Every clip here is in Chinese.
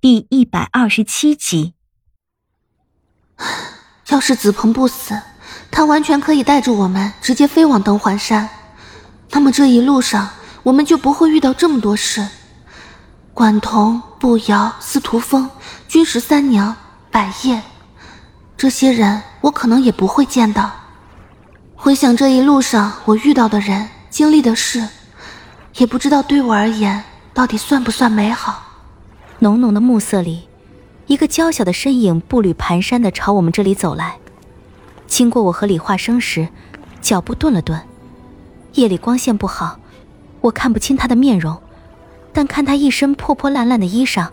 第一百二十七集。要是子鹏不死，他完全可以带着我们直接飞往登环山，那么这一路上我们就不会遇到这么多事。管彤、步瑶、司徒风、君十三娘、百叶，这些人我可能也不会见到。回想这一路上我遇到的人、经历的事，也不知道对我而言。到底算不算美好？浓浓的暮色里，一个娇小的身影步履蹒跚的朝我们这里走来。经过我和李化生时，脚步顿了顿。夜里光线不好，我看不清他的面容，但看他一身破破烂烂的衣裳，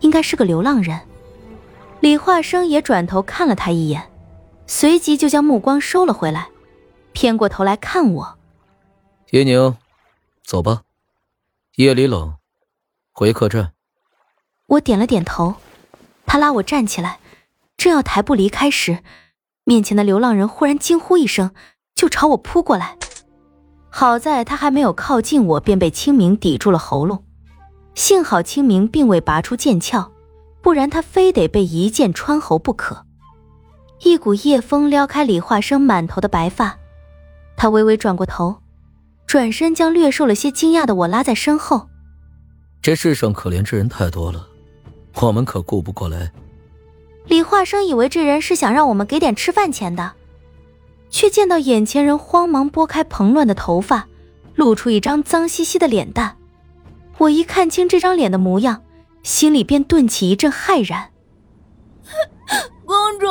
应该是个流浪人。李化生也转头看了他一眼，随即就将目光收了回来，偏过头来看我。叶宁，走吧。夜里冷。回客栈，我点了点头。他拉我站起来，正要抬步离开时，面前的流浪人忽然惊呼一声，就朝我扑过来。好在他还没有靠近我，便被清明抵住了喉咙。幸好清明并未拔出剑鞘，不然他非得被一剑穿喉不可。一股夜风撩开李化生满头的白发，他微微转过头，转身将略受了些惊讶的我拉在身后。这世上可怜之人太多了，我们可顾不过来。李化生以为这人是想让我们给点吃饭钱的，却见到眼前人慌忙拨开蓬乱的头发，露出一张脏兮兮的脸蛋。我一看清这张脸的模样，心里便顿起一阵骇然。公主，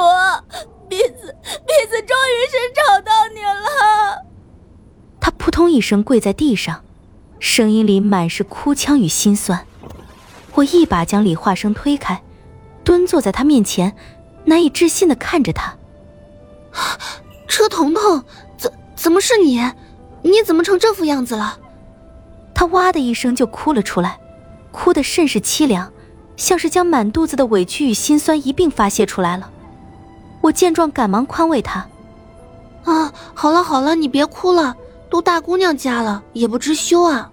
婢子，婢子终于是找到你了。他扑通一声跪在地上。声音里满是哭腔与心酸，我一把将李化生推开，蹲坐在他面前，难以置信的看着他。车彤彤，怎怎么是你？你怎么成这副样子了？他哇的一声就哭了出来，哭得甚是凄凉，像是将满肚子的委屈与心酸一并发泄出来了。我见状，赶忙宽慰他：“啊，好了好了，你别哭了。”都大姑娘家了，也不知羞啊！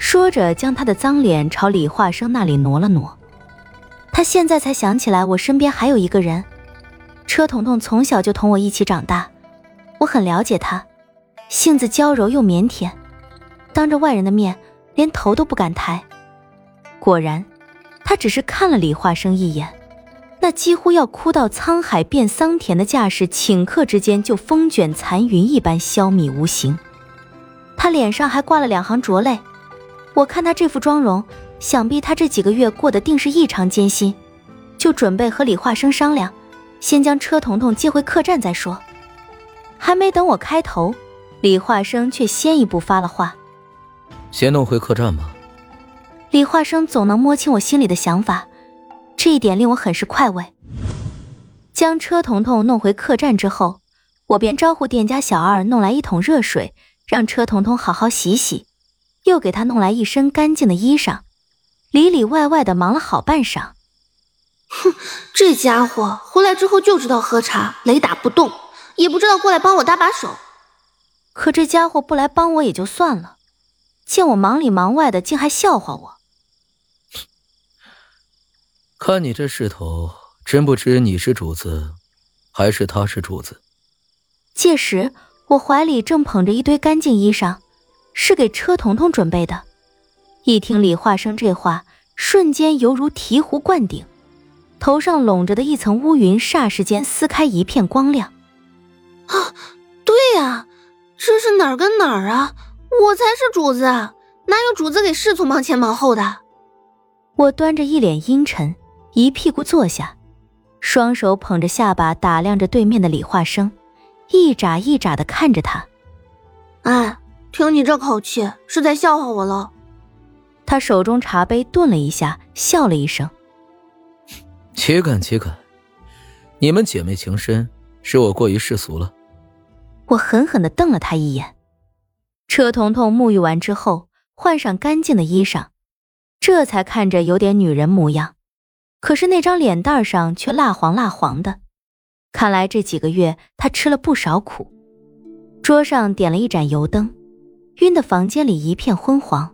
说着，将他的脏脸朝李化生那里挪了挪。他现在才想起来，我身边还有一个人。车彤彤从小就同我一起长大，我很了解他，性子娇柔又腼腆，当着外人的面连头都不敢抬。果然，他只是看了李化生一眼。那几乎要哭到沧海变桑田的架势，顷刻之间就风卷残云一般消弭无形。他脸上还挂了两行浊泪，我看他这副妆容，想必他这几个月过得定是异常艰辛，就准备和李化生商量，先将车彤彤接回客栈再说。还没等我开头，李化生却先一步发了话：“先弄回客栈吧。”李化生总能摸清我心里的想法。这一点令我很是快慰。将车彤彤弄回客栈之后，我便招呼店家小二弄来一桶热水，让车彤彤好好洗洗，又给他弄来一身干净的衣裳，里里外外的忙了好半晌。哼，这家伙回来之后就知道喝茶，雷打不动，也不知道过来帮我搭把手。可这家伙不来帮我也就算了，见我忙里忙外的，竟还笑话我。看你这势头，真不知你是主子，还是他是主子。届时，我怀里正捧着一堆干净衣裳，是给车彤彤准备的。一听李化生这话，瞬间犹如醍醐灌顶，头上笼着的一层乌云霎时间撕开一片光亮。啊，对呀，这是哪儿跟哪儿啊？我才是主子，哪有主子给侍从忙前忙后的？我端着一脸阴沉。一屁股坐下，双手捧着下巴，打量着对面的李化生，一眨一眨的看着他。哎，听你这口气，是在笑话我了？他手中茶杯顿了一下，笑了一声：“岂敢岂敢，你们姐妹情深，是我过于世俗了。”我狠狠的瞪了他一眼。车彤彤沐浴完之后，换上干净的衣裳，这才看着有点女人模样。可是那张脸蛋上却蜡黄蜡黄的，看来这几个月她吃了不少苦。桌上点了一盏油灯，晕的房间里一片昏黄，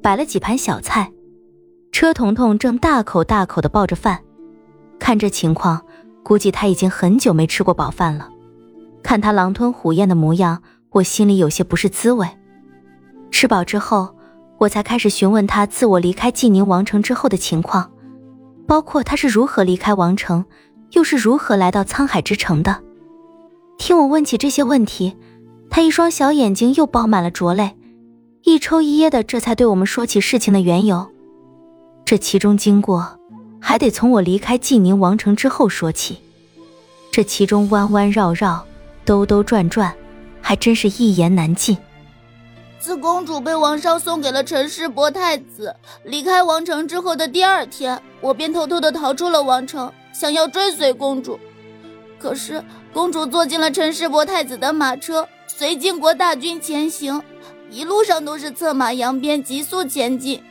摆了几盘小菜。车彤彤正大口大口的抱着饭，看这情况，估计他已经很久没吃过饱饭了。看他狼吞虎咽的模样，我心里有些不是滋味。吃饱之后，我才开始询问他自我离开济宁王城之后的情况，包括他是如何离开王城，又是如何来到沧海之城的。听我问起这些问题，他一双小眼睛又饱满了浊泪，一抽一噎的，这才对我们说起事情的缘由。这其中经过，还得从我离开济宁王城之后说起。这其中弯弯绕绕、兜兜转转，还真是一言难尽。自公主被王上送给了陈世伯太子，离开王城之后的第二天，我便偷偷的逃出了王城，想要追随公主。可是公主坐进了陈世伯太子的马车，随晋国大军前行，一路上都是策马扬鞭，急速前进。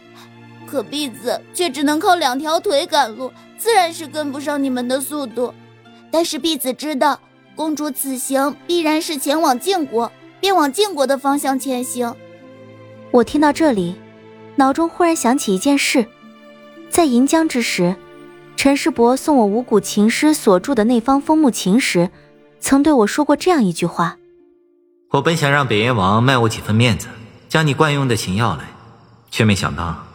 可婢子却只能靠两条腿赶路，自然是跟不上你们的速度。但是婢子知道，公主此行必然是前往晋国，便往晋国的方向前行。我听到这里，脑中忽然想起一件事：在银江之时，陈世伯送我五谷琴师所著的那方枫木琴时，曾对我说过这样一句话：“我本想让北燕王卖我几分面子，将你惯用的琴要来，却没想到。”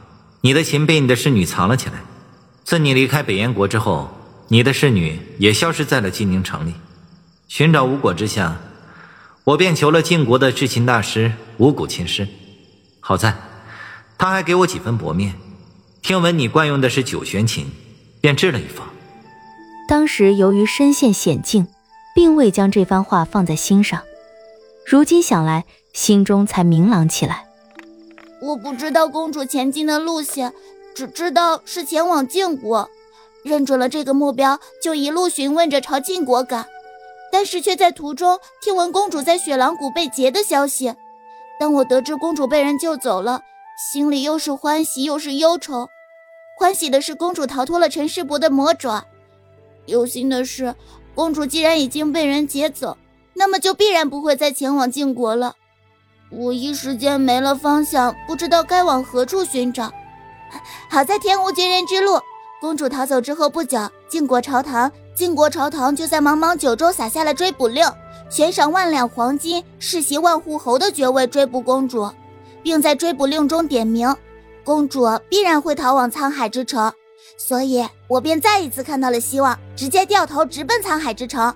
你的琴被你的侍女藏了起来。自你离开北燕国之后，你的侍女也消失在了晋宁城里。寻找无果之下，我便求了晋国的制琴大师五谷琴师。好在，他还给我几分薄面。听闻你惯用的是九弦琴，便制了一方。当时由于身陷险境，并未将这番话放在心上。如今想来，心中才明朗起来。我不知道公主前进的路线，只知道是前往晋国。认准了这个目标，就一路询问着朝晋国赶。但是却在途中听闻公主在雪狼谷被劫的消息。当我得知公主被人救走了，心里又是欢喜又是忧愁。欢喜的是公主逃脱了陈世伯的魔爪，忧心的是公主既然已经被人劫走，那么就必然不会再前往晋国了。我一时间没了方向，不知道该往何处寻找。好在天无绝人之路，公主逃走之后不久，晋国朝堂，晋国朝堂就在茫茫九州撒下了追捕令，悬赏万两黄金，世袭万户侯的爵位追捕公主，并在追捕令中点明，公主必然会逃往沧海之城。所以我便再一次看到了希望，直接掉头直奔沧海之城。